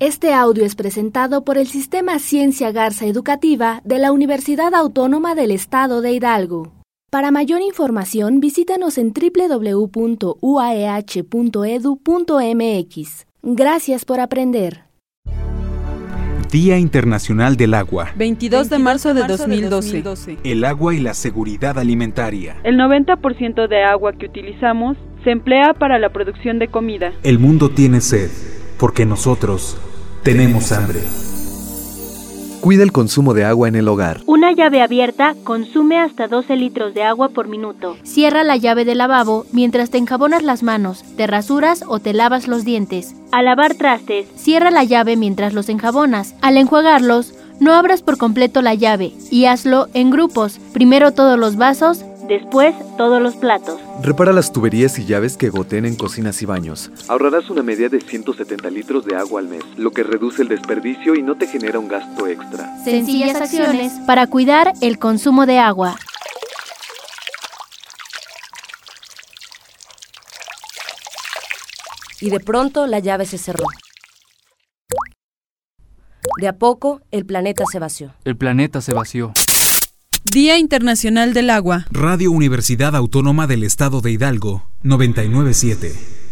Este audio es presentado por el Sistema Ciencia Garza Educativa de la Universidad Autónoma del Estado de Hidalgo. Para mayor información, visítanos en www.uaeh.edu.mx. Gracias por aprender. Día Internacional del Agua. 22 de marzo de 2012. El agua y la seguridad alimentaria. El 90% de agua que utilizamos se emplea para la producción de comida. El mundo tiene sed, porque nosotros tenemos hambre. Cuida el consumo de agua en el hogar. Una llave abierta consume hasta 12 litros de agua por minuto. Cierra la llave del lavabo mientras te enjabonas las manos, te rasuras o te lavas los dientes. Al lavar trastes, Cierra la llave mientras los enjabonas. Al enjuagarlos, no abras por completo la llave y hazlo en grupos. Primero todos los vasos, después todos los platos. Repara las tuberías y llaves que goten en cocinas y baños. Ahorrarás una media de 170 litros de agua al mes, lo que reduce el desperdicio y no te genera un gasto extra. sencillas acciones para cuidar el consumo de agua. y de pronto la llave se cerró. De a poco, el planeta se vació. El planeta se vació. Día Internacional del Agua. Radio Universidad Autónoma del Estado de Hidalgo, 997.